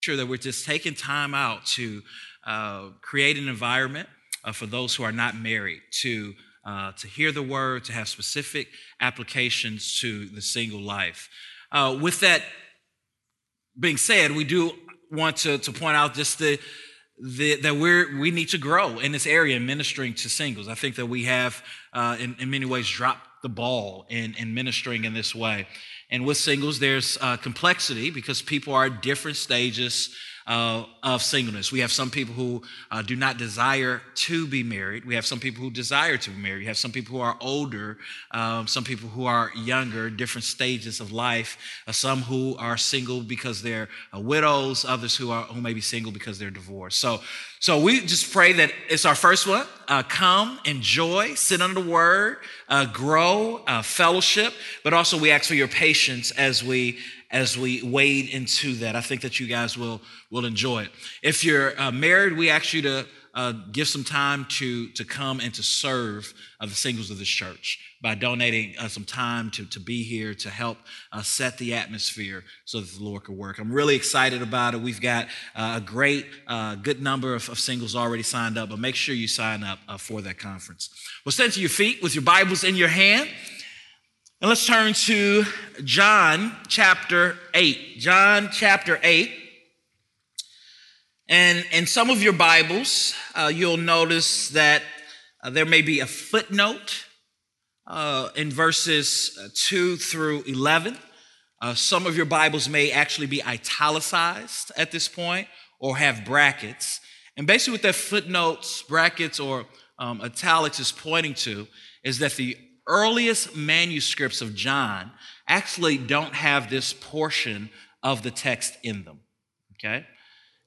sure that we're just taking time out to uh, create an environment uh, for those who are not married to uh, to hear the word, to have specific applications to the single life. Uh, with that being said, we do want to, to point out just the, the, that we're, we need to grow in this area in ministering to singles. I think that we have, uh, in, in many ways, dropped the ball in, in ministering in this way. And with singles, there's uh, complexity because people are at different stages uh, of singleness. We have some people who uh, do not desire to be married. We have some people who desire to be married. We have some people who are older, um, some people who are younger, different stages of life. Uh, some who are single because they're uh, widows. Others who are who may be single because they're divorced. So, so we just pray that it's our first one. Uh, come, enjoy, sit under the word, uh, grow, fellowship, but also we ask for your patience as we as we wade into that. I think that you guys will, will enjoy it. If you're uh, married, we ask you to uh, give some time to, to come and to serve uh, the singles of this church by donating uh, some time to, to be here to help uh, set the atmosphere so that the Lord can work. I'm really excited about it. We've got uh, a great, good number of, of, singles already signed up, but make sure you sign up for that conference. Well, stand to your feet with your Bibles in your hand. And let's turn to John chapter 8. John chapter 8. And in some of your Bibles, uh, you'll notice that uh, there may be a footnote uh, in verses uh, 2 through 11. Uh, some of your Bibles may actually be italicized at this point or have brackets. And basically, what that footnotes, brackets, or um, italics is pointing to is that the earliest manuscripts of John actually don't have this portion of the text in them. Okay?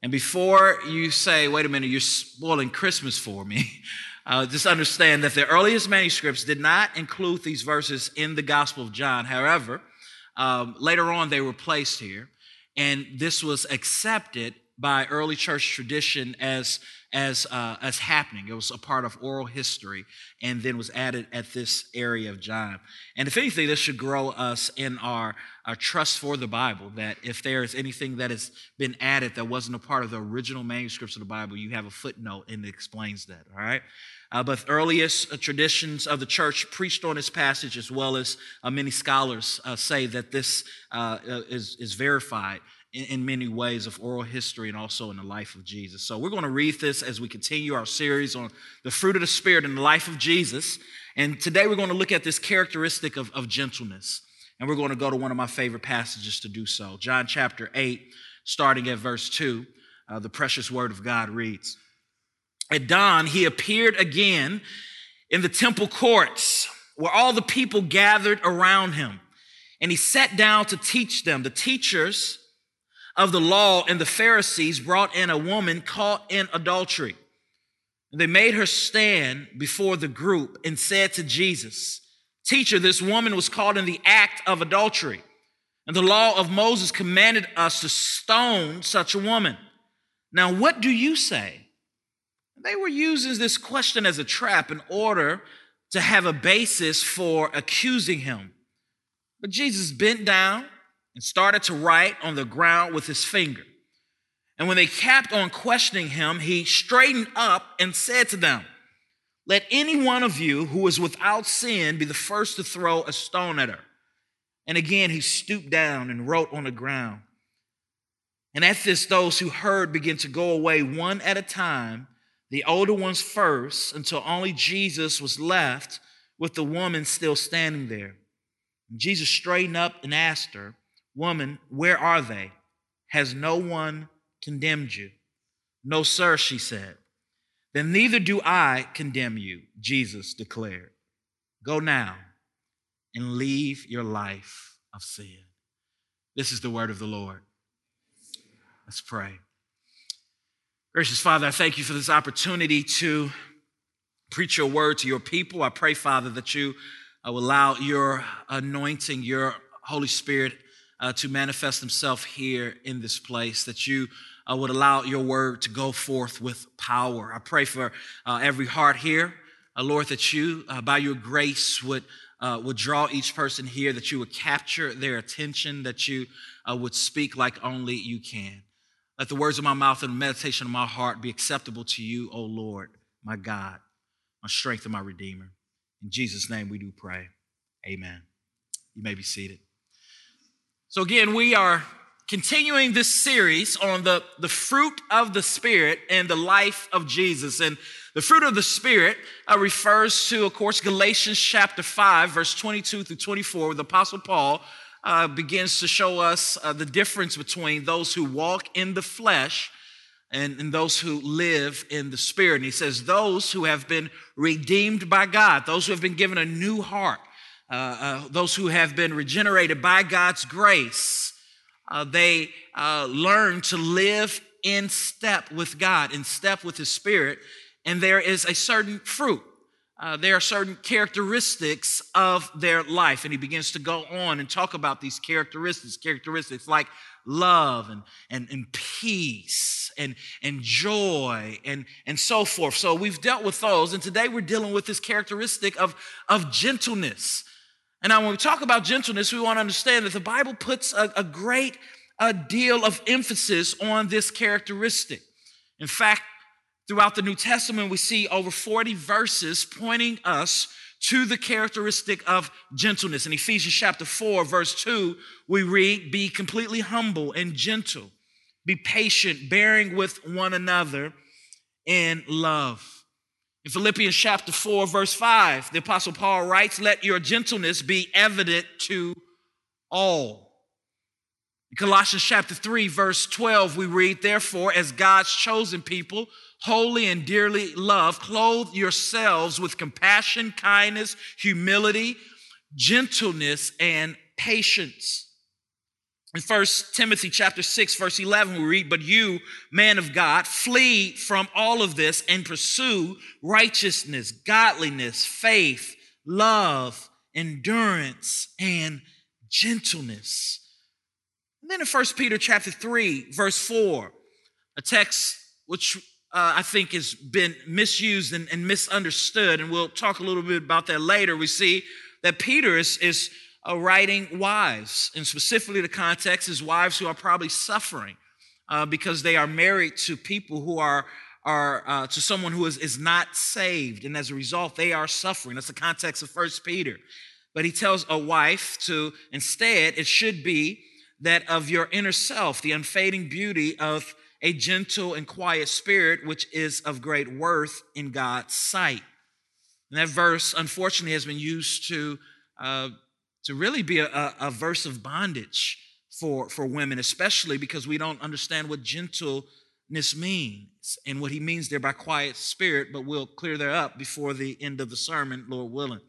And before you say, wait a minute, you're spoiling Christmas for me, uh, just understand that the earliest manuscripts did not include these verses in the Gospel of John. However, um, later on they were placed here, and this was accepted by early church tradition as as, uh, as happening. It was a part of oral history and then was added at this area of John. And if anything, this should grow us in our, our trust for the Bible, that if there is anything that has been added that wasn't a part of the original manuscripts of the Bible, you have a footnote and it explains that, all right? Uh, but earliest uh, traditions of the church preached on this passage, as well as uh, many scholars uh, say that this uh, is, is verified in, in many ways of oral history and also in the life of Jesus. So we're going to read this as we continue our series on the fruit of the Spirit in the life of Jesus. And today we're going to look at this characteristic of, of gentleness. And we're going to go to one of my favorite passages to do so. John chapter 8, starting at verse 2, uh, the precious word of God reads At dawn, he appeared again in the temple courts where all the people gathered around him. And he sat down to teach them. The teachers of the law and the Pharisees brought in a woman caught in adultery. They made her stand before the group and said to Jesus, Teacher, this woman was caught in the act of adultery. And the law of Moses commanded us to stone such a woman. Now, what do you say? They were using this question as a trap in order to have a basis for accusing him. But Jesus bent down and started to write on the ground with his finger. And when they kept on questioning him, he straightened up and said to them, Let any one of you who is without sin be the first to throw a stone at her. And again, he stooped down and wrote on the ground. And at this, those who heard began to go away one at a time, the older ones first, until only Jesus was left with the woman still standing there. And Jesus straightened up and asked her, Woman, where are they? Has no one condemned you? No, sir, she said. Then neither do I condemn you, Jesus declared. Go now and leave your life of sin. This is the word of the Lord. Let's pray. Gracious Father, I thank you for this opportunity to preach your word to your people. I pray, Father, that you uh, will allow your anointing, your Holy Spirit uh, to manifest himself here in this place, that you uh, would allow your word to go forth with power. I pray for uh, every heart here, uh, Lord, that you, uh, by your grace, would, uh, would draw each person here, that you would capture their attention, that you would speak like only you can. Let the words of my mouth and the meditation of my heart be acceptable to you, O Lord, my God, my strength and my Redeemer. In Jesus' name we do pray. Amen. You may be seated. So, again, we are continuing this series on the, the fruit of the Spirit and the life of Jesus. And the fruit of the Spirit uh, refers to, of course, Galatians chapter 5, verse 22 through 24, where the Apostle Paul uh, begins to show us uh, the difference between those who walk in the flesh and, and those who live in the Spirit. And he says, Those who have been redeemed by God, those who have been given a new heart, uh, uh, those who have been regenerated by God's grace, uh, they uh, learn to live in step with God, in step with His Spirit, and there is a certain fruit. Uh, there are certain characteristics of their life. And he begins to go on and talk about these characteristics, characteristics like love and, and, and peace and, and joy and, and so forth. So we've dealt with those. And today we're dealing with this characteristic of, of gentleness. And now when we talk about gentleness, we want to understand that the Bible puts a, a great a deal of emphasis on this characteristic. In fact, throughout the New Testament, we see over 40 verses pointing us to the characteristic of gentleness. In Ephesians chapter 4, verse 2, we read, Be completely humble and gentle, be patient, bearing with one another in love. In Philippians chapter 4, verse 5, the Apostle Paul writes, Let your gentleness be evident to all. In Colossians chapter 3, verse 12, we read, Therefore, as God's chosen people, holy and dearly loved, clothe yourselves with compassion, kindness, humility, gentleness, and patience. In 1 Timothy chapter 6, verse 11, we read, But you, man of God, flee from all of this and pursue righteousness, godliness, faith, love, endurance, and gentleness. And then in 1 Peter chapter 3, verse 4, a text which uh, I think has been misused and, and, misunderstood, and we'll talk a little bit about that later. We see that Peter is, is uh, writing wives, and specifically the context is wives who are probably suffering uh, because they are married to people who are are uh, to someone who is, is not saved, and as a result, they are suffering. That's the context of First Peter. But he tells a wife to instead, it should be that of your inner self, the unfading beauty of a gentle and quiet spirit, which is of great worth in God's sight. And that verse, unfortunately, has been used to, uh, to really be a, a verse of bondage for, for women, especially because we don't understand what gentleness means and what he means there by quiet spirit, but we'll clear that up before the end of the sermon, Lord willing.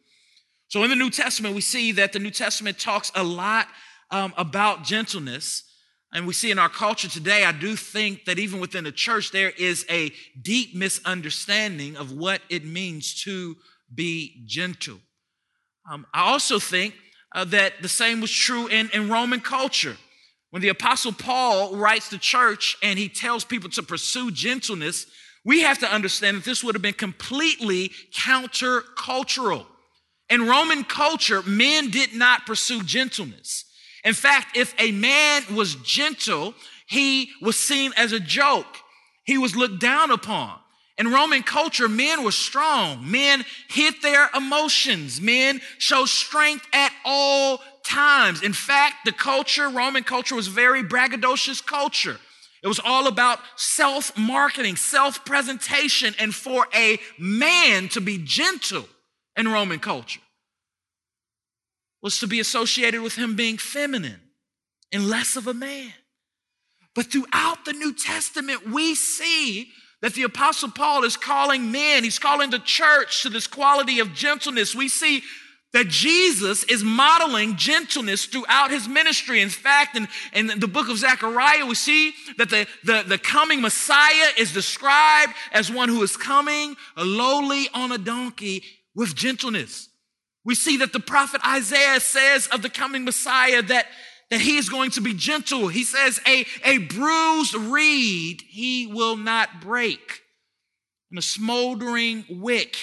So in the New Testament, we see that the New Testament talks a lot um, about gentleness. And we see in our culture today, I do think that even within the church, there is a deep misunderstanding of what it means to be gentle. Um, I also think uh, that the same was true in, in Roman culture. When the Apostle Paul writes to church and he tells people to pursue gentleness, we have to understand that this would have been completely countercultural. In Roman culture, men did not pursue gentleness. In fact, if a man was gentle, he was seen as a joke. He was looked down upon. In Roman culture, men were strong. Men hid their emotions. Men showed strength at all times. In fact, the culture, Roman culture, was very braggadocious culture. It was all about self marketing, self presentation, and for a man to be gentle in Roman culture was to be associated with him being feminine and less of a man. But throughout the New Testament, we see that the Apostle Paul is calling men, he's calling the church to this quality of gentleness. We see that Jesus is modeling gentleness throughout his ministry. In fact, in, in the book of Zechariah, we see that the, the, the coming Messiah is described as one who is coming lowly on a donkey with gentleness. We see that the prophet Isaiah says of the coming Messiah that, he is going to be gentle. He says, a, a bruised reed he will not break, and a smoldering wick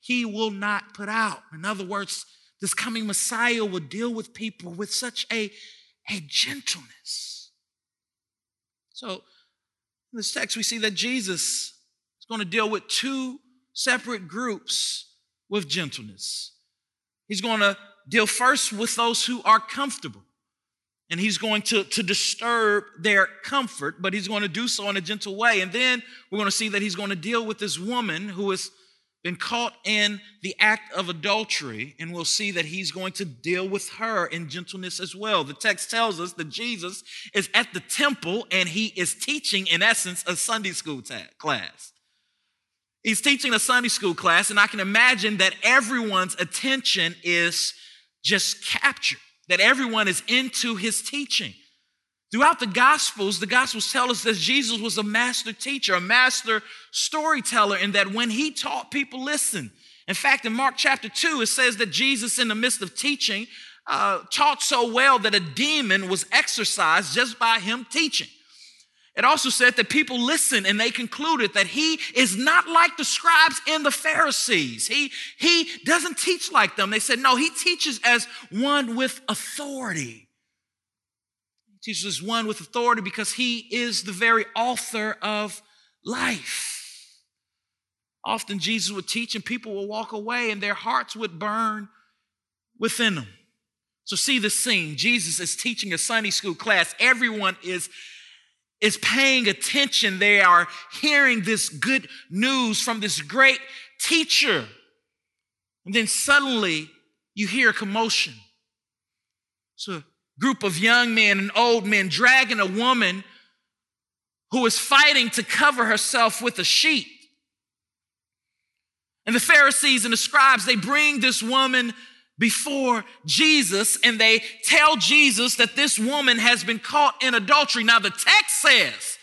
he will not put out. In other words, this coming Messiah will deal with people with such a, a gentleness. So, In this text, we see that Jesus is going to deal with two separate groups with gentleness. He's going to deal first with those who are comfortable. And he's going to, to disturb their comfort, but he's going to do so in a gentle way. And then we're going to see that he's going to deal with this woman who has been caught in the act of adultery. And we'll see that he's going to deal with her in gentleness as well. The text tells us that Jesus is at the temple and he is teaching, in essence, a Sunday school class. He's teaching a Sunday school class, and I can imagine that everyone's attention is just captured, that everyone is into his teaching. Throughout the Gospels, the Gospels tell us that Jesus was a master teacher, a master storyteller, and that when he taught, people listened. In fact, in Mark chapter 2, it says that Jesus, in the midst of teaching, uh, taught so well that a demon was exorcised just by him teaching. It also said that people listened and they concluded that he is not like the scribes and the Pharisees. He, he doesn't teach like them. They said, no, he teaches as one with authority. He teaches as one with authority because he is the very author of life. Often Jesus would teach and people would walk away and their hearts would burn within them. So, see the scene. Jesus is teaching a Sunday school class. Everyone is is paying attention. They are hearing this good news from this great teacher. And then suddenly you hear a commotion. It's a group of young men and old men dragging a woman who is fighting to cover herself with a sheet. And the Pharisees and the scribes, they bring this woman before Jesus and they tell Jesus that this woman has been caught in adultery. Now, the text says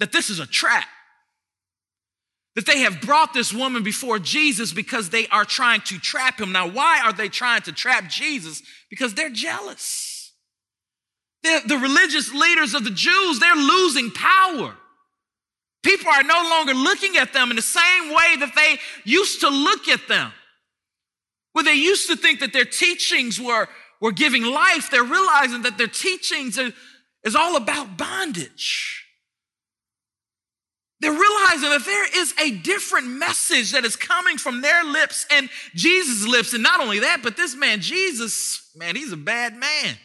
that this is a trap. That they have brought this woman before Jesus because they are trying to trap him. Now, why are they trying to trap Jesus? Because they're jealous. They're, the religious leaders of the Jews, they're losing power. People are no longer looking at them in the same way that they used to look at them. Where they used to think that their teachings were, were giving life, they're realizing that their teachings are, is all about bondage. They're realizing that there is a different message that is coming from their lips and Jesus' lips. And not only that, but this man, Jesus, man, he's a bad man.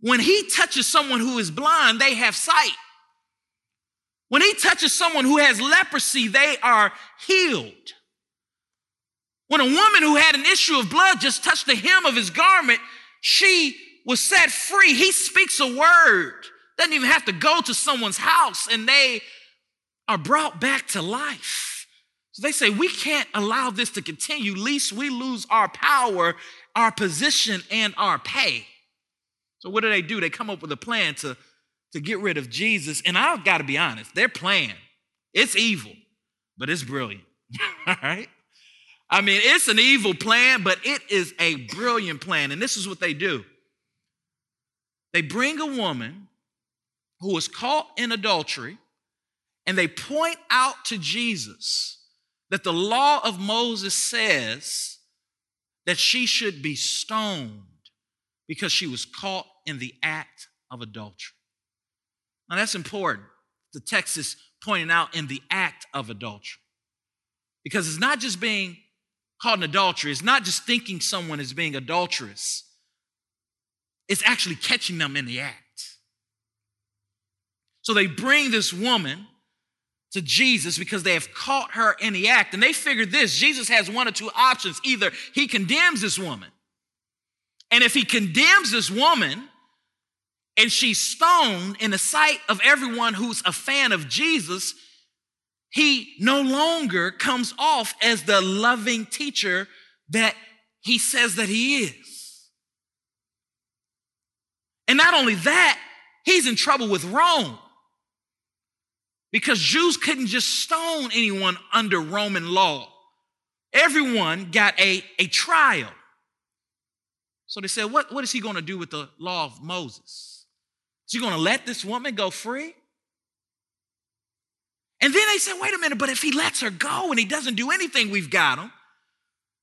When he touches someone who is blind, they have sight. When he touches someone who has leprosy, they are healed. When a woman who had an issue of blood just touched the hem of his garment, she was set free. He speaks a word, doesn't even have to go to someone's house, and they are brought back to life. So they say, We can't allow this to continue, lest we lose our power, our position, and our pay. So what do they do? They come up with a plan to, to get rid of Jesus. And I've got to be honest, their plan, it's evil, but it's brilliant. All right? I mean, it's an evil plan, but it is a brilliant plan. And this is what they do they bring a woman who was caught in adultery and they point out to Jesus that the law of Moses says that she should be stoned because she was caught in the act of adultery. Now, that's important. The text is pointing out in the act of adultery because it's not just being caught an adultery is not just thinking someone is being adulterous, it's actually catching them in the act. So they bring this woman to Jesus because they have caught her in the act. And they figured this Jesus has one or two options. Either he condemns this woman, and if he condemns this woman, and she's stoned in the sight of everyone who's a fan of Jesus, he no longer comes off as the loving teacher that he says that he is. And not only that, he's in trouble with Rome because Jews couldn't just stone anyone under Roman law. Everyone got a, a trial. So they said, what, what is he going to do with the law of Moses? Is he going to let this woman go free? And then they said, wait a minute, but if he lets her go and he doesn't do anything, we've got him.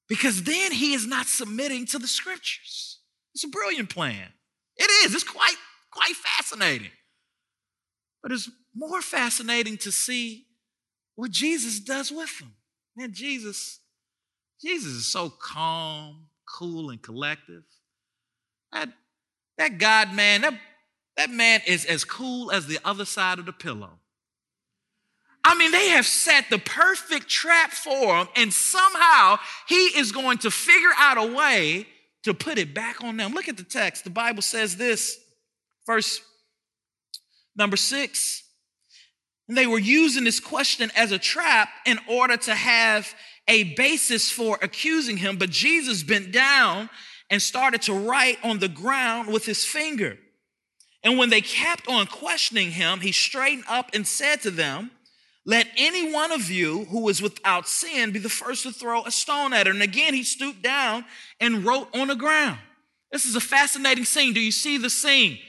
Because then he is not submitting to the scriptures. It's a brilliant plan. It is. It's quite, quite fascinating. But it's more fascinating to see what Jesus does with them. Man, Jesus, Jesus is so calm, cool, and collective. That, that God man, that, that man is as cool as the other side of the pillow. I mean, they have set the perfect trap for him, and somehow he is going to figure out a way to put it back on them. Look at the text. The Bible says this, verse number six. And they were using this question as a trap in order to have a basis for accusing him. But Jesus bent down and started to write on the ground with his finger. And when they kept on questioning him, he straightened up and said to them, let any one of you who is without sin be the first to throw a stone at her. And again, he stooped down and wrote on the ground. This is a fascinating scene. Do you see the scene?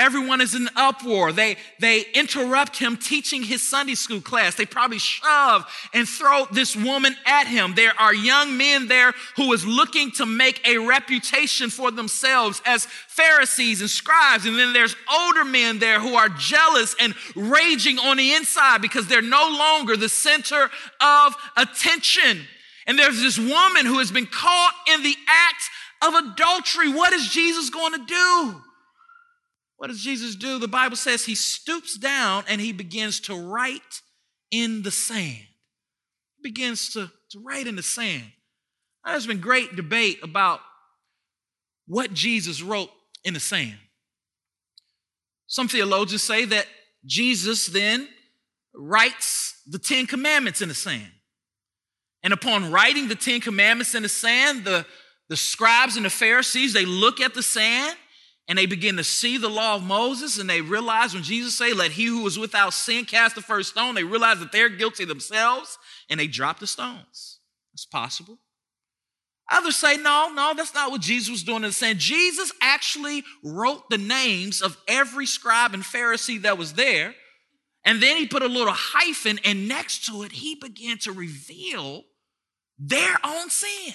Everyone is in uproar. They, they interrupt him teaching his Sunday school class. They probably shove and throw this woman at him. There are young men there who is looking to make a reputation for themselves as Pharisees and scribes. And then there's older men there who are jealous and raging on the inside because they're no longer the center of attention. And there's this woman who has been caught in the act of adultery. What is Jesus going to do? What does Jesus do? The Bible says he stoops down and he begins to write in the sand. He begins to, to write in the sand. Now, there's been great debate about what Jesus wrote in the sand. Some theologians say that Jesus then writes the Ten Commandments in the sand. And upon writing the Ten Commandments in the sand, the, the scribes and the Pharisees, they look at the sand and they begin to see the law of Moses and they realize when Jesus say, let he who is without sin cast the first stone, they realize that they're guilty themselves and they drop the stones. It's possible. Others say, no, no, that's not what Jesus was doing. It's saying Jesus actually wrote the names of every scribe and Pharisee that was there. And then he put a little hyphen, and next to it, he began to reveal their own sin.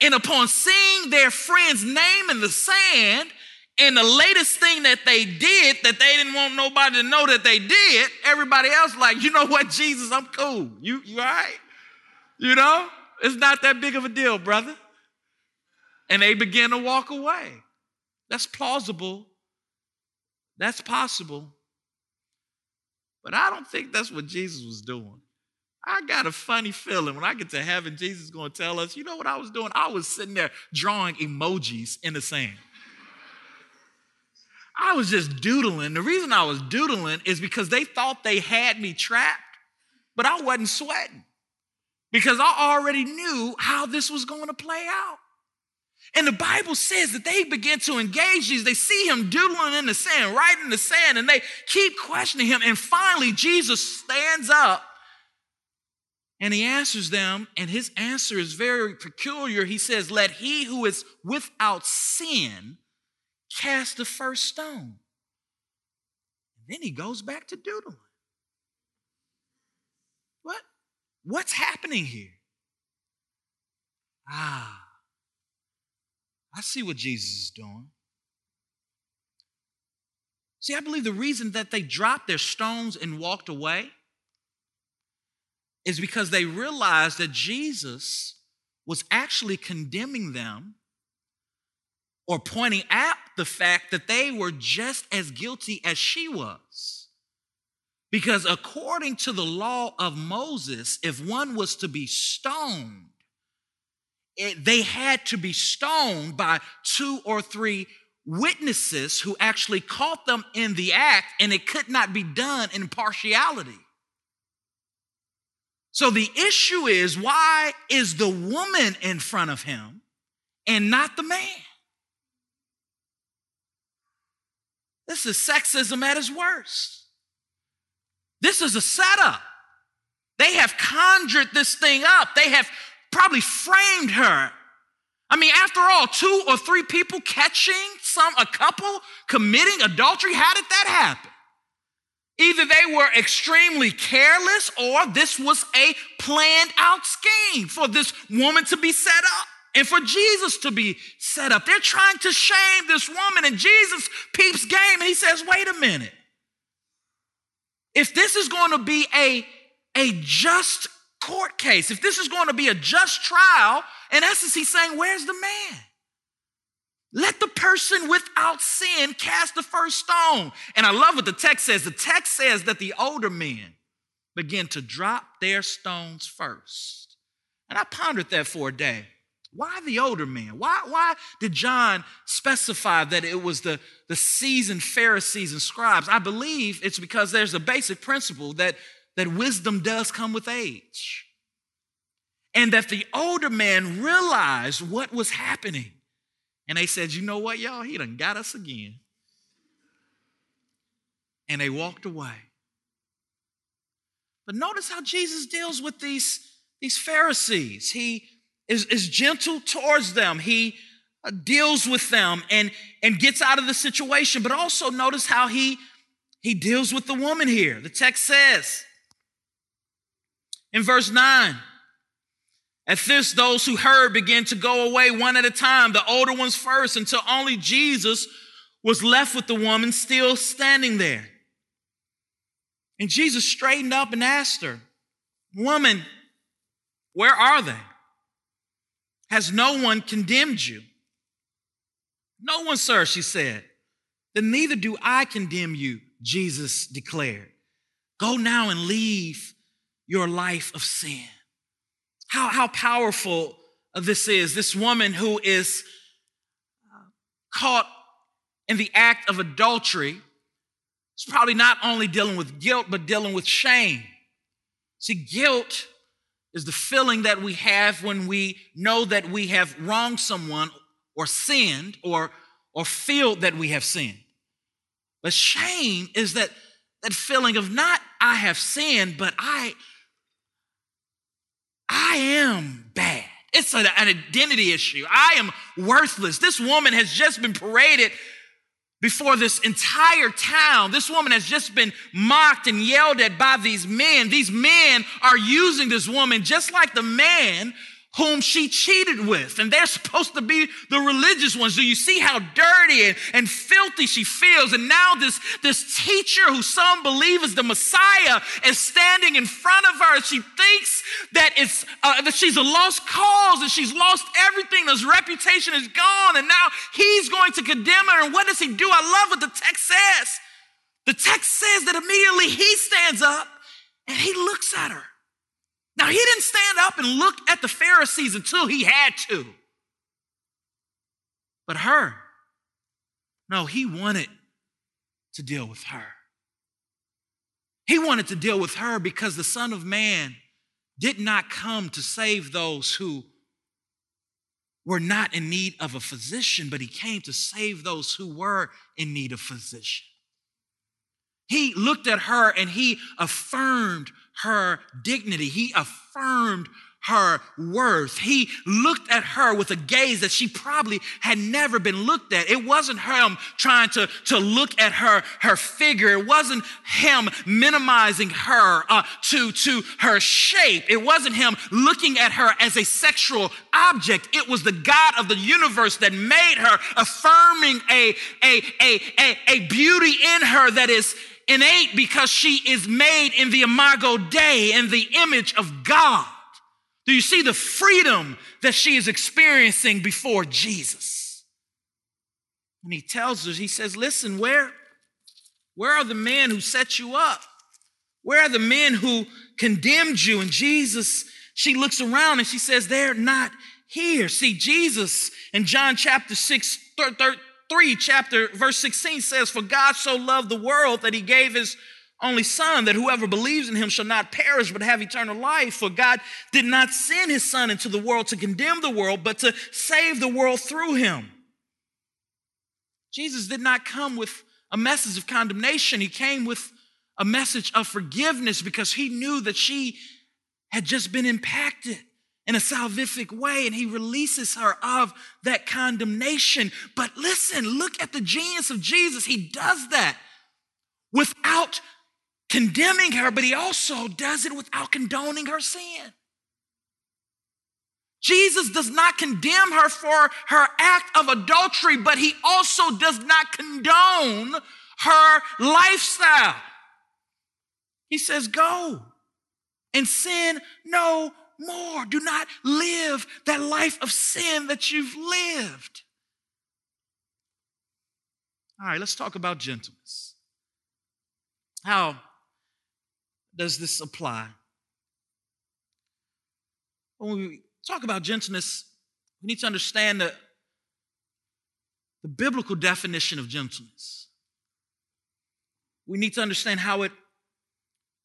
And upon seeing their friend's name in the sand, and the latest thing that they did that they didn't want nobody to know that they did, everybody else like, you know what, Jesus, I'm cool. You, you all right? You know, it's not that big of a deal, brother. And they begin to walk away. That's plausible. That's possible. But I don't think that's what Jesus was doing. I got a funny feeling when I get to heaven, Jesus is going to tell us, you know what I was doing? I was sitting there drawing emojis in the sand. I was just doodling. The reason I was doodling is because they thought they had me trapped, but I wasn't sweating because I already knew how this was going to play out. And the Bible says that they begin to engage Jesus. They see him doodling in the sand, writing in the sand, and they keep questioning him. And finally, Jesus stands up and he answers them, and his answer is very peculiar. He says, Let he who is without sin cast the first stone. And then he goes back to doodling. What? What's happening here? Ah, I see what Jesus is doing. See, I believe the reason that they dropped their stones and walked away is because they realized that Jesus was actually condemning them or pointing out the fact that they were just as guilty as she was. Because according to the law of Moses, if one was to be stoned, it, they had to be stoned by two or three witnesses who actually caught them in the act, and it could not be done in partiality. So the issue is why is the woman in front of him and not the man? This is sexism at its worst. This is a setup. They have conjured this thing up. They have probably framed her. I mean, after all, two or three people catching some a couple committing adultery, how did that happen? Either they were extremely careless or this was a planned out scheme for this woman to be set up and for Jesus to be set up. They're trying to shame this woman, and Jesus peeps game and he says, Wait a minute. if this is going to be a, a just court case, if this is going to be a just trial, in essence, he's saying, Where's the man? Let the person without sin cast the first stone. And I love what the text says. The text says that the older men begin to drop their stones first. And I pondered that for a day. Why the older men? Why, why did John specify that it was the, the seasoned Pharisees and scribes? I believe it's because there's a basic principle that, that wisdom does come with age. And that the older men realized what was happening. And they said, You know what, y'all? He done got us again. And they walked away. But notice how Jesus deals with these, these Pharisees. He is, is gentle towards them. He uh, deals with them and, and gets out of the situation. But also notice how he, he deals with the woman here. The text says in verse 9, at this, those who heard began to go away one at a time, the older ones first, until only Jesus was left with the woman still standing there. And Jesus straightened up and asked her, Woman, where are they? Has no one condemned you? No one, sir, she said. Then neither do I condemn you, Jesus declared. Go now and leave your life of sin. How, how powerful this is. This woman who is uh, caught in the act of adultery is probably not only dealing with guilt, but dealing with shame. See, guilt is the feeling that we have when we know that we have wronged someone or sinned or, or feel that we have sinned. But shame is that, that feeling of not I have sinned, but I, I am bad. It's an identity issue. I am worthless. This woman has just been paraded before this entire town. This woman has just been mocked and yelled at by these men. These men are using this woman just like the man whom she cheated with. And they're supposed to be the religious ones. Do you see how dirty and, and filthy she feels? And now this, this teacher who some believe is the Messiah is standing in front of her. She thinks that it's uh, that she's a lost cause and she's lost everything. His reputation is gone. And now he's going to condemn her. And what does he do? I love what the text says. The text says that immediately he stands up and he looks at her. Now, he didn't stand up and look at the Pharisees until he had to. But her, no, he wanted to deal with her. He wanted to deal with her because the Son of Man did not come to save those who were not in need of a physician, but he came to save those who were in need of physician. He looked at her and he affirmed her dignity. He affirmed her worth. He looked at her with a gaze that she probably had never been looked at. It wasn't him trying to, to look at her, her figure. It wasn't him minimizing her uh, to, to her shape. It wasn't him looking at her as a sexual object. It was the God of the universe that made her, affirming a, a, a, a, a beauty in her that is innate because she is made in the imago Dei, in the image of God. Do you see the freedom that she is experiencing before Jesus? And he tells her, he says, Listen, where, where are the men who set you up? Where are the men who condemned you? And Jesus, she looks around and she says, They're not here. See, Jesus in John chapter 6, 3, chapter, verse 16 says, For God so loved the world that he gave his only son that whoever believes in him shall not perish but have eternal life. For god did not send his son into the world to condemn the world but to save the world through him. Jesus did not come with a message of condemnation. He came with a message of forgiveness because he knew that she had just been impacted in a salvific way and he releases her of that condemnation. But listen, look at the genius of Jesus. He does that without condemning her, but he also does it without condoning her sin. Jesus does not condemn her for her act of adultery, but he also does not condone her lifestyle. He says, Go and sin no more. Do not live that life of sin that you've lived. All right, let's talk about gentleness. How does this apply? When we talk about gentleness, we need to understand the, the biblical definition of gentleness. We need to understand how it,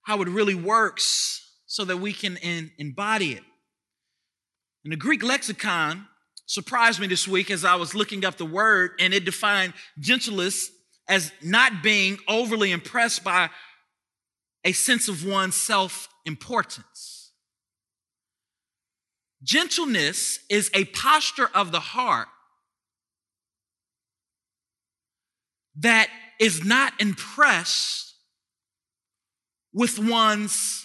how it really works so that we can in, embody it. And the Greek lexicon surprised me this week as I was looking up the word, and it defined gentleness as not being overly impressed by a sense of one's self importance. Gentleness is a posture of the heart that is not impressed with one's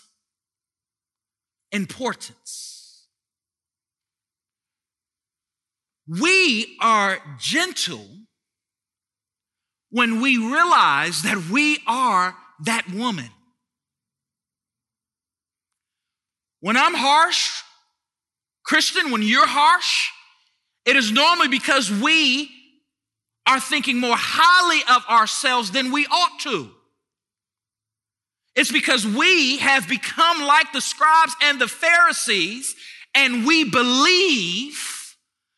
importance. We are gentle when we realize that we are that woman. When I'm harsh, Christian, when you're harsh, it is normally because we are thinking more highly of ourselves than we ought to. It's because we have become like the scribes and the Pharisees, and we believe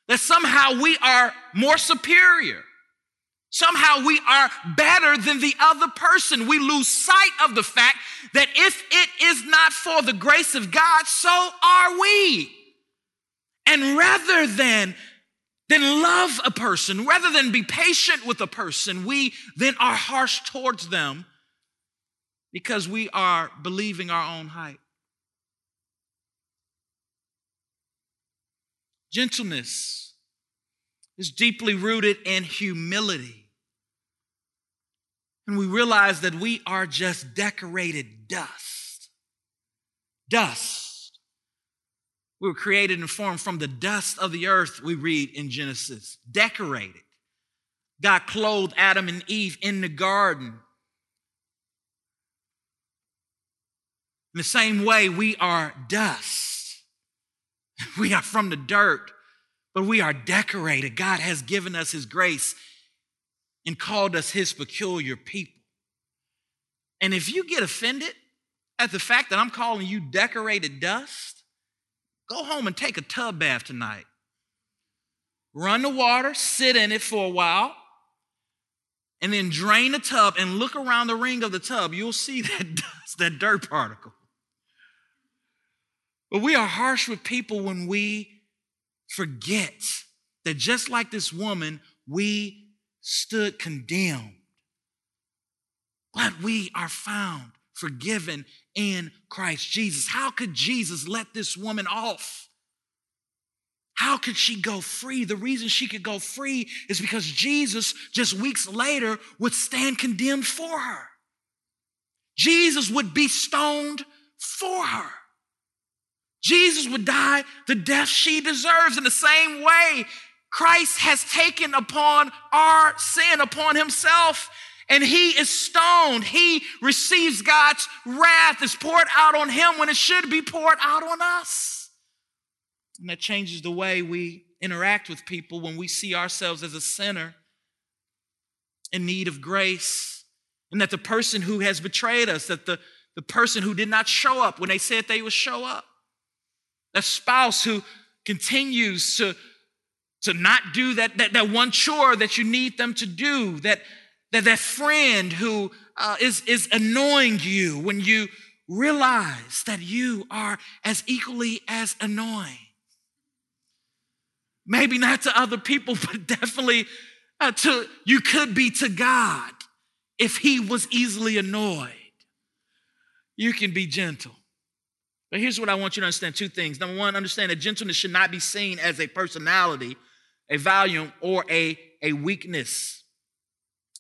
that somehow we are more superior. Somehow we are better than the other person. We lose sight of the fact that if it is not for the grace of God, so are we. And rather than than love a person, rather than be patient with a person, we then are harsh towards them because we are believing our own hype. Gentleness is deeply rooted in humility. And we realize that we are just decorated dust. Dust. We were created and formed from the dust of the earth, we read in Genesis. Decorated. God clothed Adam and Eve in the garden In the same way, we are dust. We are from the dirt, but we are decorated. God has given us His grace and called us His peculiar people. And if you get offended at the fact that I'm calling you decorated dust, go home and take a tub bath tonight. Run the water, sit in it for a while, and then drain the tub and look around the ring of the tub. You'll see that dust, that dirt particle. But we are harsh with people when we forget that just like this woman, we stood condemned. But we are found forgiven in Christ Jesus. How could Jesus let this woman off? How could she go free? The reason she could go free is because Jesus, just weeks later, would stand condemned for her. Jesus would be stoned for her. Jesus would die the death she deserves. In the same way, Christ has taken upon our sin upon himself and he is stoned. He receives God's wrath is poured out on him when it should be poured out on us. And that changes the way we interact with people when we see ourselves as a sinner in need of grace. And that the person who has betrayed us, that the, the person who did not show up when they said they would show up, that spouse who continues to, to not do that, that, that one chore that you need them to do, that, that, that friend who uh, is is annoying you when you realize that you are as equally as annoying. Maybe not to other people, but definitely uh, to you could be to God if He was easily annoyed. You can be gentle. But here's what I want you to understand two things. Number one, understand that gentleness should not be seen as a personality, a value, or a, a weakness.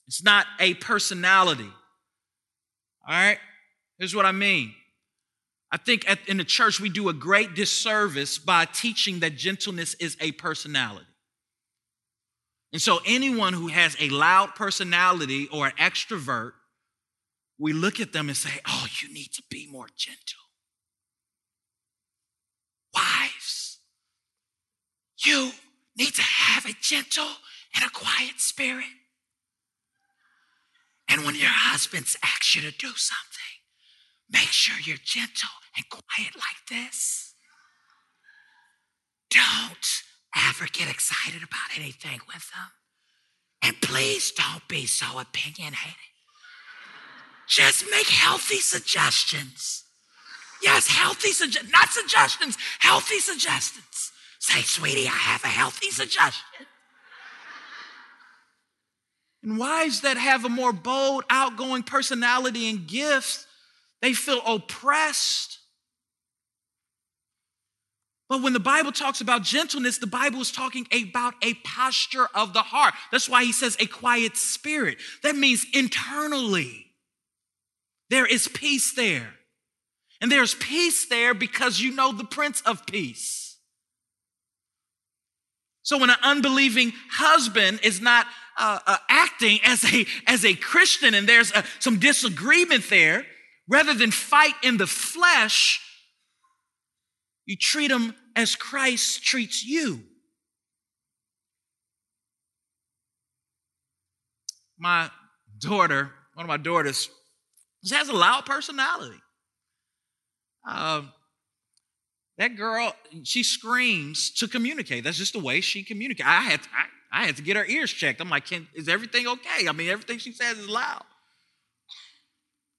It's not a personality. All right? Here's what I mean. I think at, in the church we do a great disservice by teaching that gentleness is a personality. And so anyone who has a loud personality or an extrovert we look at them and say, Oh, you need to be more gentle. Wives, you need to have a gentle and a quiet spirit. And when your husbands ask you to do something, make sure you're gentle and quiet like this. Don't ever get excited about anything with them. And please don't be so opinionated. Just make healthy suggestions. Yes, healthy suggestions, not suggestions, healthy suggestions. Say, sweetie, I have a healthy suggestion. And wives that have a more bold, outgoing personality and gifts, they feel oppressed. But when the Bible talks about gentleness, the Bible is talking about a posture of the heart. That's why he says a quiet spirit. That means internally, there is peace there. And there's peace there because you know the Prince of Peace. So when an unbelieving husband is not uh, uh, acting as a, as a Christian and there's uh, some disagreement there, rather than fight in the flesh, you treat him as Christ treats you. My daughter, one of my daughters, she has a loud personality. Uh, that girl, she screams to communicate. That's just the way she communicates. I had, to, I, I, to get her ears checked. I'm like, is everything okay? I mean, everything she says is loud.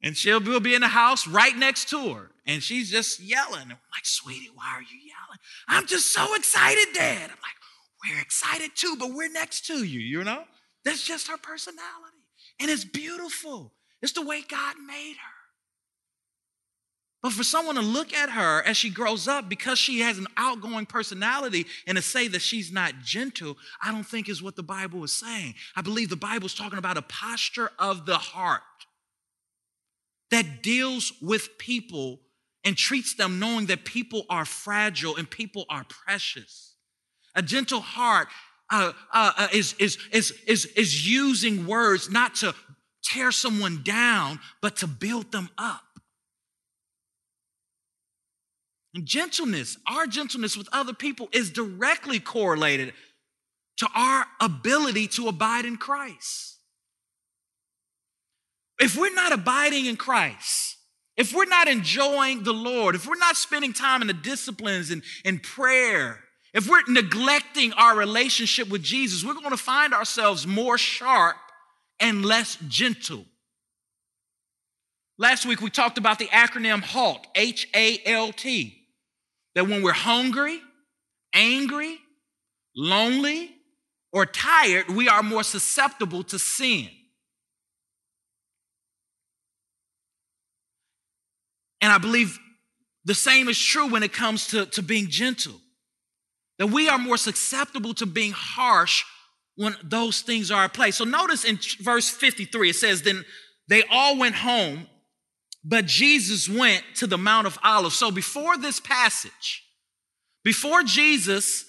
And she'll we'll be in the house right next to her, and she's just yelling. I'm like, sweetie, why are you yelling? I'm just so excited, Dad. I'm like, we're excited too, but we're next to you, you know? That's just her personality. And it's beautiful. It's the way God made her. But for someone to look at her as she grows up because she has an outgoing personality and to say that she's not gentle, I don't think is what the Bible is saying. I believe the Bible is talking about a posture of the heart that deals with people and treats them knowing that people are fragile and people are precious. A gentle heart uh, uh, uh is, is, is, is, is using words not to tear someone down, but to build them up. And gentleness, our gentleness with other people is directly correlated to our ability to abide in Christ. If we're not abiding in Christ, if we're not enjoying the Lord, if we're not spending time in the disciplines and in prayer, if we're neglecting our relationship with Jesus, we're going to find ourselves more sharp and less gentle. Last week we talked about the acronym HALT, H A L T. That when we're hungry, angry, lonely, or tired, we are more susceptible to sin. And I believe the same is true when it comes to, to being gentle. That we are more susceptible to being harsh when those things are at play. So notice in verse 53, it says, Then they all went home but Jesus went to the Mount of Olives. So before this passage, before Jesus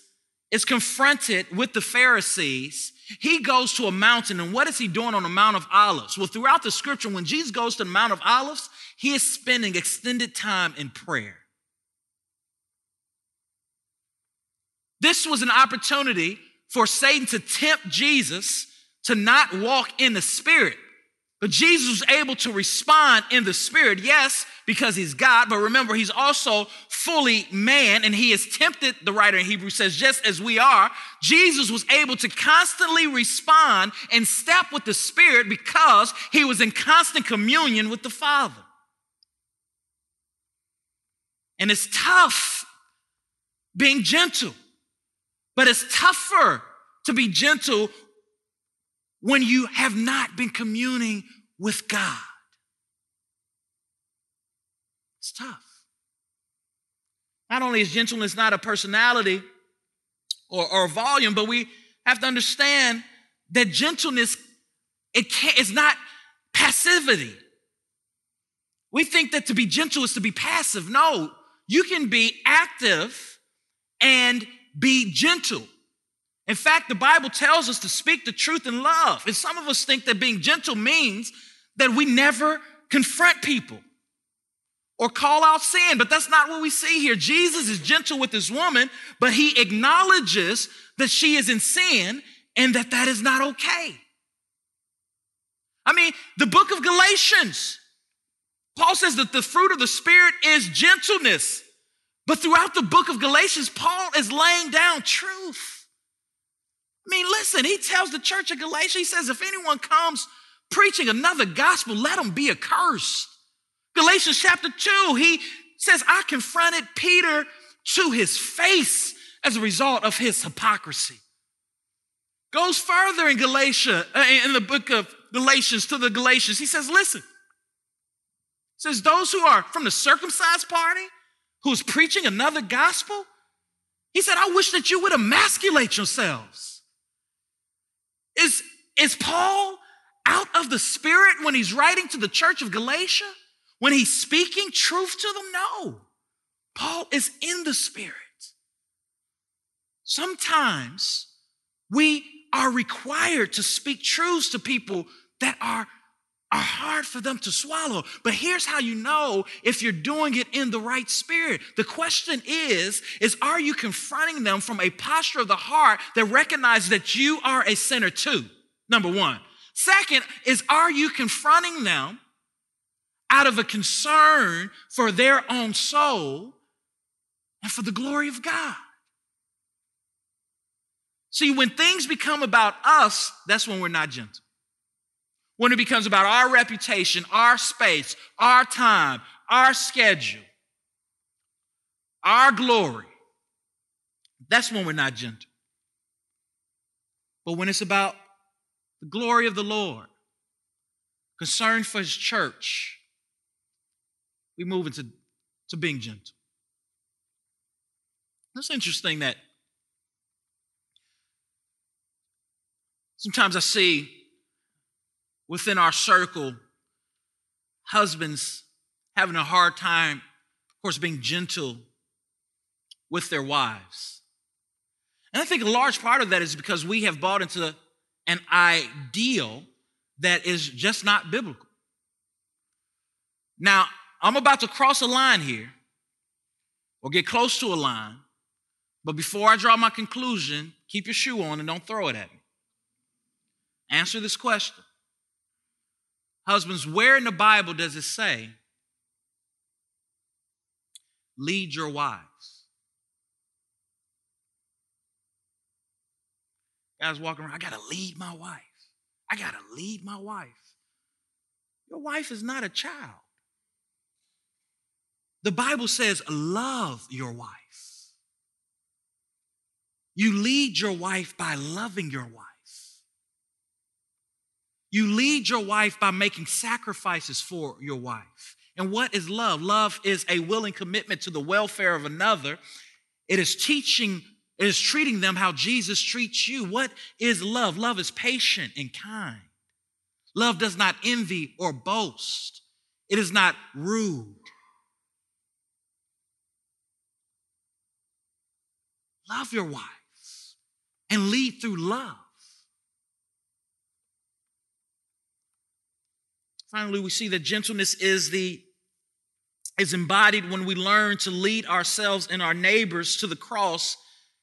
is confronted with the Pharisees, he goes to a mountain. And what is he doing on the Mount of Olives? Well, throughout the scripture, when Jesus goes to the Mount of Olives, he is spending extended time in prayer. This was an opportunity for Satan to tempt Jesus to not walk in the spirit, but Jesus was able to respond in the spirit, yes, because he's God, but remember, he's also fully man, and he is tempted, the writer in Hebrew says, just as we are. Jesus was able to constantly respond and step with the spirit because he was in constant communion with the Father. And it's tough being gentle, but it's tougher to be gentle when you have not been communing with God. It's tough. Not only is gentleness not a personality or, or volume, but we have to understand that gentleness it can't, it's not passivity. We think that to be gentle is to be passive. No, you can be active and be gentle. In fact, the Bible tells us to speak the truth in love. And some of us think that being gentle means that we never confront people or call out sin, but that's not what we see here. Jesus is gentle with this woman, but he acknowledges that she is in sin and that that is not okay. I mean, the book of Galatians, Paul says that the fruit of the Spirit is gentleness. But throughout the book of Galatians, Paul is laying down truth. I mean, listen, he tells the church of Galatia, he says, if anyone comes preaching another gospel, let him be accursed. Galatians chapter 2, he says, I confronted Peter to his face as a result of his hypocrisy. Goes further in Galatia, uh, in the book of Galatians to the Galatians. He says, listen, says those who are from the circumcised party, who's preaching another gospel, he said, I wish that you would emasculate yourselves. Is, is Paul out of the spirit when he's writing to the church of Galatia? When he's speaking truth to them? No. Paul is in the spirit. Sometimes we are required to speak truths to people that are, are hard for them to swallow. But here's how you know if you're doing it in the right spirit. The question is, is are you confronting them from a posture of the heart that recognizes that you are a sinner too? Number one. Second is, are you confronting them out of a concern for their own soul and for the glory of God? See, when things become about us, that's when we're not gentle. When it becomes about our reputation, our space, our time, our schedule, our glory, that's when we're not gentle. But when it's about the glory of the Lord, concern for his church, we move into to being gentle. It's interesting that sometimes I see within our circle husbands having a hard time, of course, being gentle with their wives. And I think a large part of that is because we have bought into an ideal that is just not biblical. Now, I'm about to cross a line here or get close to a line, but before I draw my conclusion, keep your shoe on and don't throw it at me. Answer this question Husbands, where in the Bible does it say, lead your wives? Guys walking around, I gotta lead my wife. I gotta lead my wife. Your wife is not a child. The Bible says, love your wife. You lead your wife by loving your wife. You lead your wife by making sacrifices for your wife. And what is love? Love is a willing commitment to the welfare of another. It is teaching, it is treating them how Jesus treats you. What is love? Love is patient and kind. Love does not envy or boast. It is not rude. Love your wives and lead through love. Finally, we see that gentleness is the is embodied when we learn to lead ourselves and our neighbors to the cross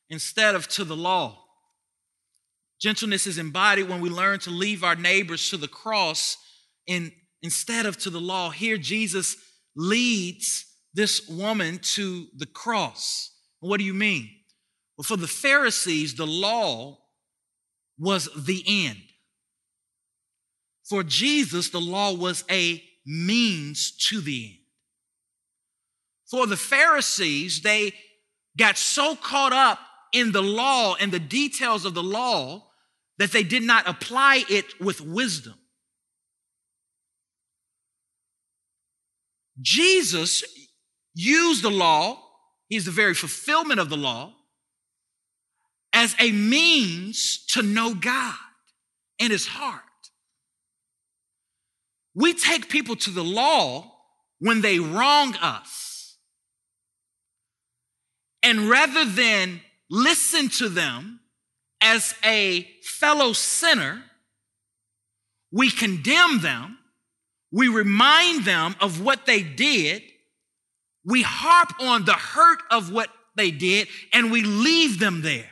instead of to the law. Gentleness is embodied when we learn to leave our neighbors to the cross in, instead of to the law. Here, Jesus leads this woman to the cross. What do you mean? Well, for the Pharisees, the law was the end. For Jesus, the law was a means to the end. For the Pharisees, they got so caught up in the law and the details of the law that they did not apply it with wisdom. Jesus used the law, he's the very fulfillment of the law, as a means to know God and his heart. We take people to the law when they wrong us. And rather than listen to them as a fellow sinner, we condemn them, we remind them of what they did, we harp on the hurt of what they did, and we leave them there.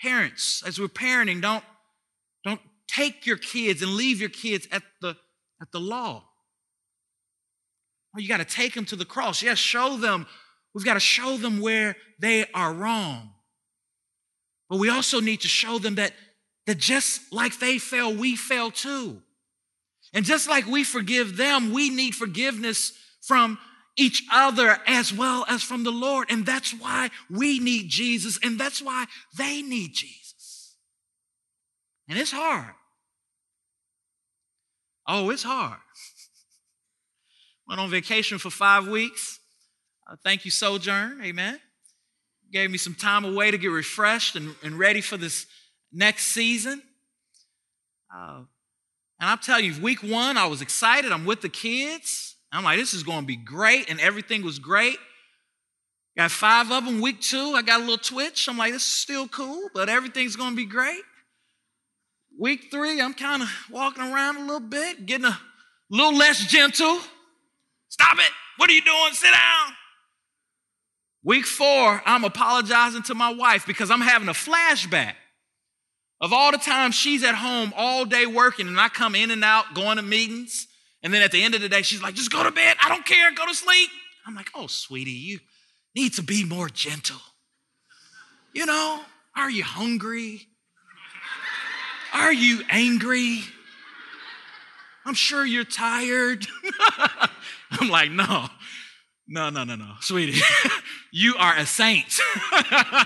Parents, as we're parenting, don't, take your kids and leave your kids at the, at the law. You got to take them to the cross. Yes, show them. We've got to show them where they are wrong. But we also need to show them that, that just like they fail, we fail too. And just like we forgive them, we need forgiveness from each other as well as from the Lord. And that's why we need Jesus, and that's why they need Jesus. And it's hard. Oh, it's hard. Went on vacation for five weeks. Uh, thank you, Sojourn. Amen. Gave me some time away to get refreshed and, and ready for this next season. Uh, and I'll tell you, week one, I was excited. I'm with the kids. I'm like, this is going to be great. And everything was great. Got five of them. Week two, I got a little twitch. I'm like, this is still cool, but everything's going to be great. Week three, I'm kind of walking around a little bit, getting a little less gentle. Stop it. What are you doing? Sit down. Week four, I'm apologizing to my wife because I'm having a flashback of all the times she's at home all day working and I come in and out going to meetings. And then at the end of the day, she's like, just go to bed. I don't care. Go to sleep. I'm like, oh, sweetie, you need to be more gentle. You know, are you hungry? Are you angry? I'm sure you're tired. I'm like, no, no, no, no, no. Sweetie, you are a saint.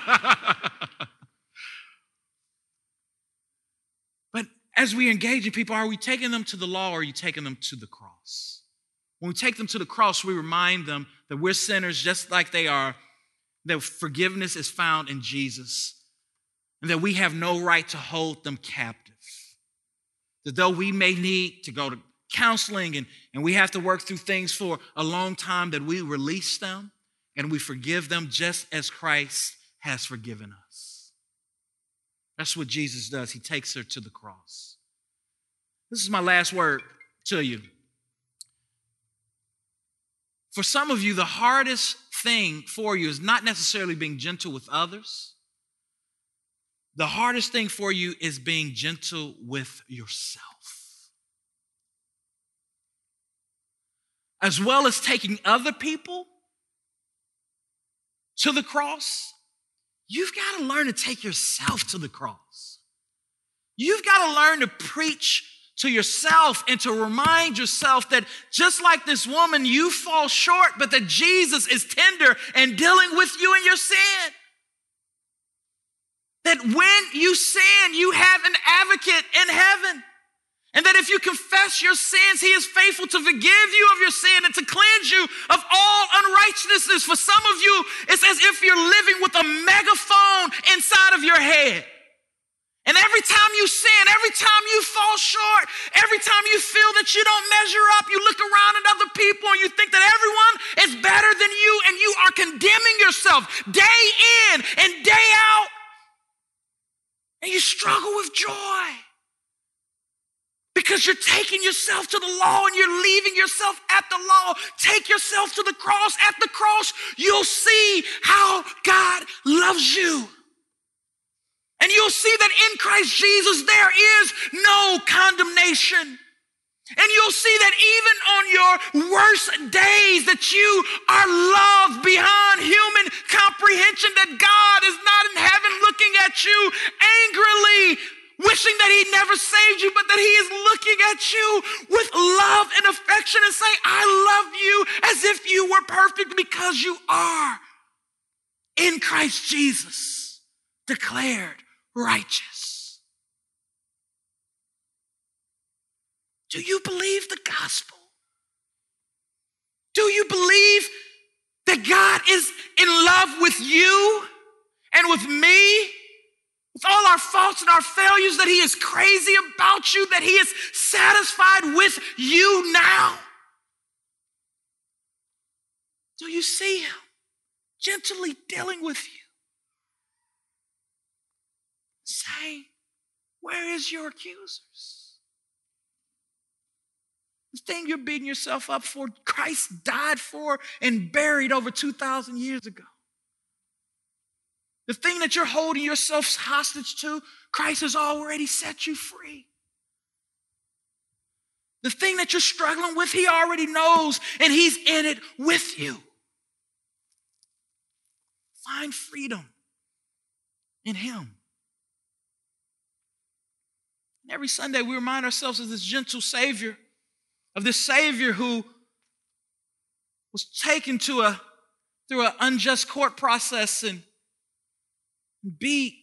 But as we engage in people, are we taking them to the law or are you taking them to the cross? When we take them to the cross, we remind them that we're sinners just like they are, that forgiveness is found in Jesus, and that we have no right to hold them captive. That though we may need to go to counseling and, and we have to work through things for a long time, that we release them and we forgive them just as Christ has forgiven us. That's what Jesus does. He takes her to the cross. This is my last word to you. For some of you, the hardest thing for you is not necessarily being gentle with others. The hardest thing for you is being gentle with yourself. As well as taking other people to the cross, You've got to learn to take yourself to the cross. You've got to learn to preach to yourself and to remind yourself that just like this woman, you fall short, but that Jesus is tender and dealing with you in your sin. That when you sin, you have an advocate in heaven. And that if you confess your sins, he is faithful to forgive you of your sin and to cleanse you of all unrighteousness. For some of you, it's as if you're living with a megaphone inside of your head. And every time you sin, every time you fall short, every time you feel that you don't measure up, you look around at other people and you think that everyone is better than you and you are condemning yourself day in and day out. And you struggle with joy. Because you're taking yourself to the law and you're leaving yourself at the law. Take yourself to the cross. At the cross, you'll see how God loves you. And you'll see that in Christ Jesus, there is no condemnation. And you'll see that even on your worst days that you are loved beyond human comprehension, that God is not in heaven looking at you angrily, wishing that he never saved you, but that he is looking at you with love and affection and saying, I love you as if you were perfect because you are in Christ Jesus, declared righteous. Do you believe the gospel? Do you believe that God is in love with you and with me? with all our faults and our failures, that He is crazy about you, that He is satisfied with you now? Do you see Him gently dealing with you? Saying, Where is your accusers? Thing you're beating yourself up for, Christ died for and buried over 2,000 years ago. The thing that you're holding yourself hostage to, Christ has already set you free. The thing that you're struggling with, He already knows, and He's in it with you. Find freedom in Him. Every Sunday, we remind ourselves of this gentle Savior, of this Savior who was taken to a through an unjust court process and beat,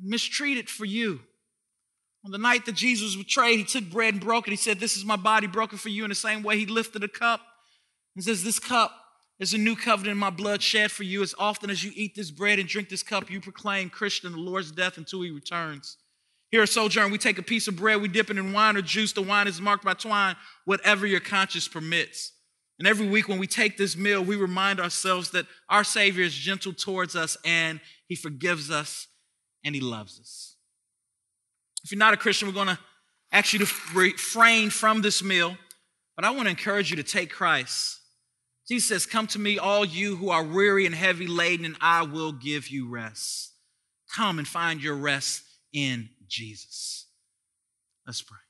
mistreated for you. On the night that Jesus was betrayed, he took bread and broke it. He said, This is my body broken for you. In the same way, he lifted a cup and says, This cup is a new covenant in my blood shed for you. As often as you eat this bread and drink this cup, you proclaim Christian the Lord's death until he returns. Here at Sojourn, we take a piece of bread, we dip it in wine or juice. The wine is marked by twine, whatever your conscience permits. And every week when we take this meal, we remind ourselves that our Savior is gentle towards us and He forgives us and He loves us. If you're not a Christian, we're going to ask you to refrain from this meal, but I want to encourage you to take Christ. Jesus says, Come to me, all you who are weary and heavy laden, and I will give you rest. Come and find your rest in Jesus. Let's pray.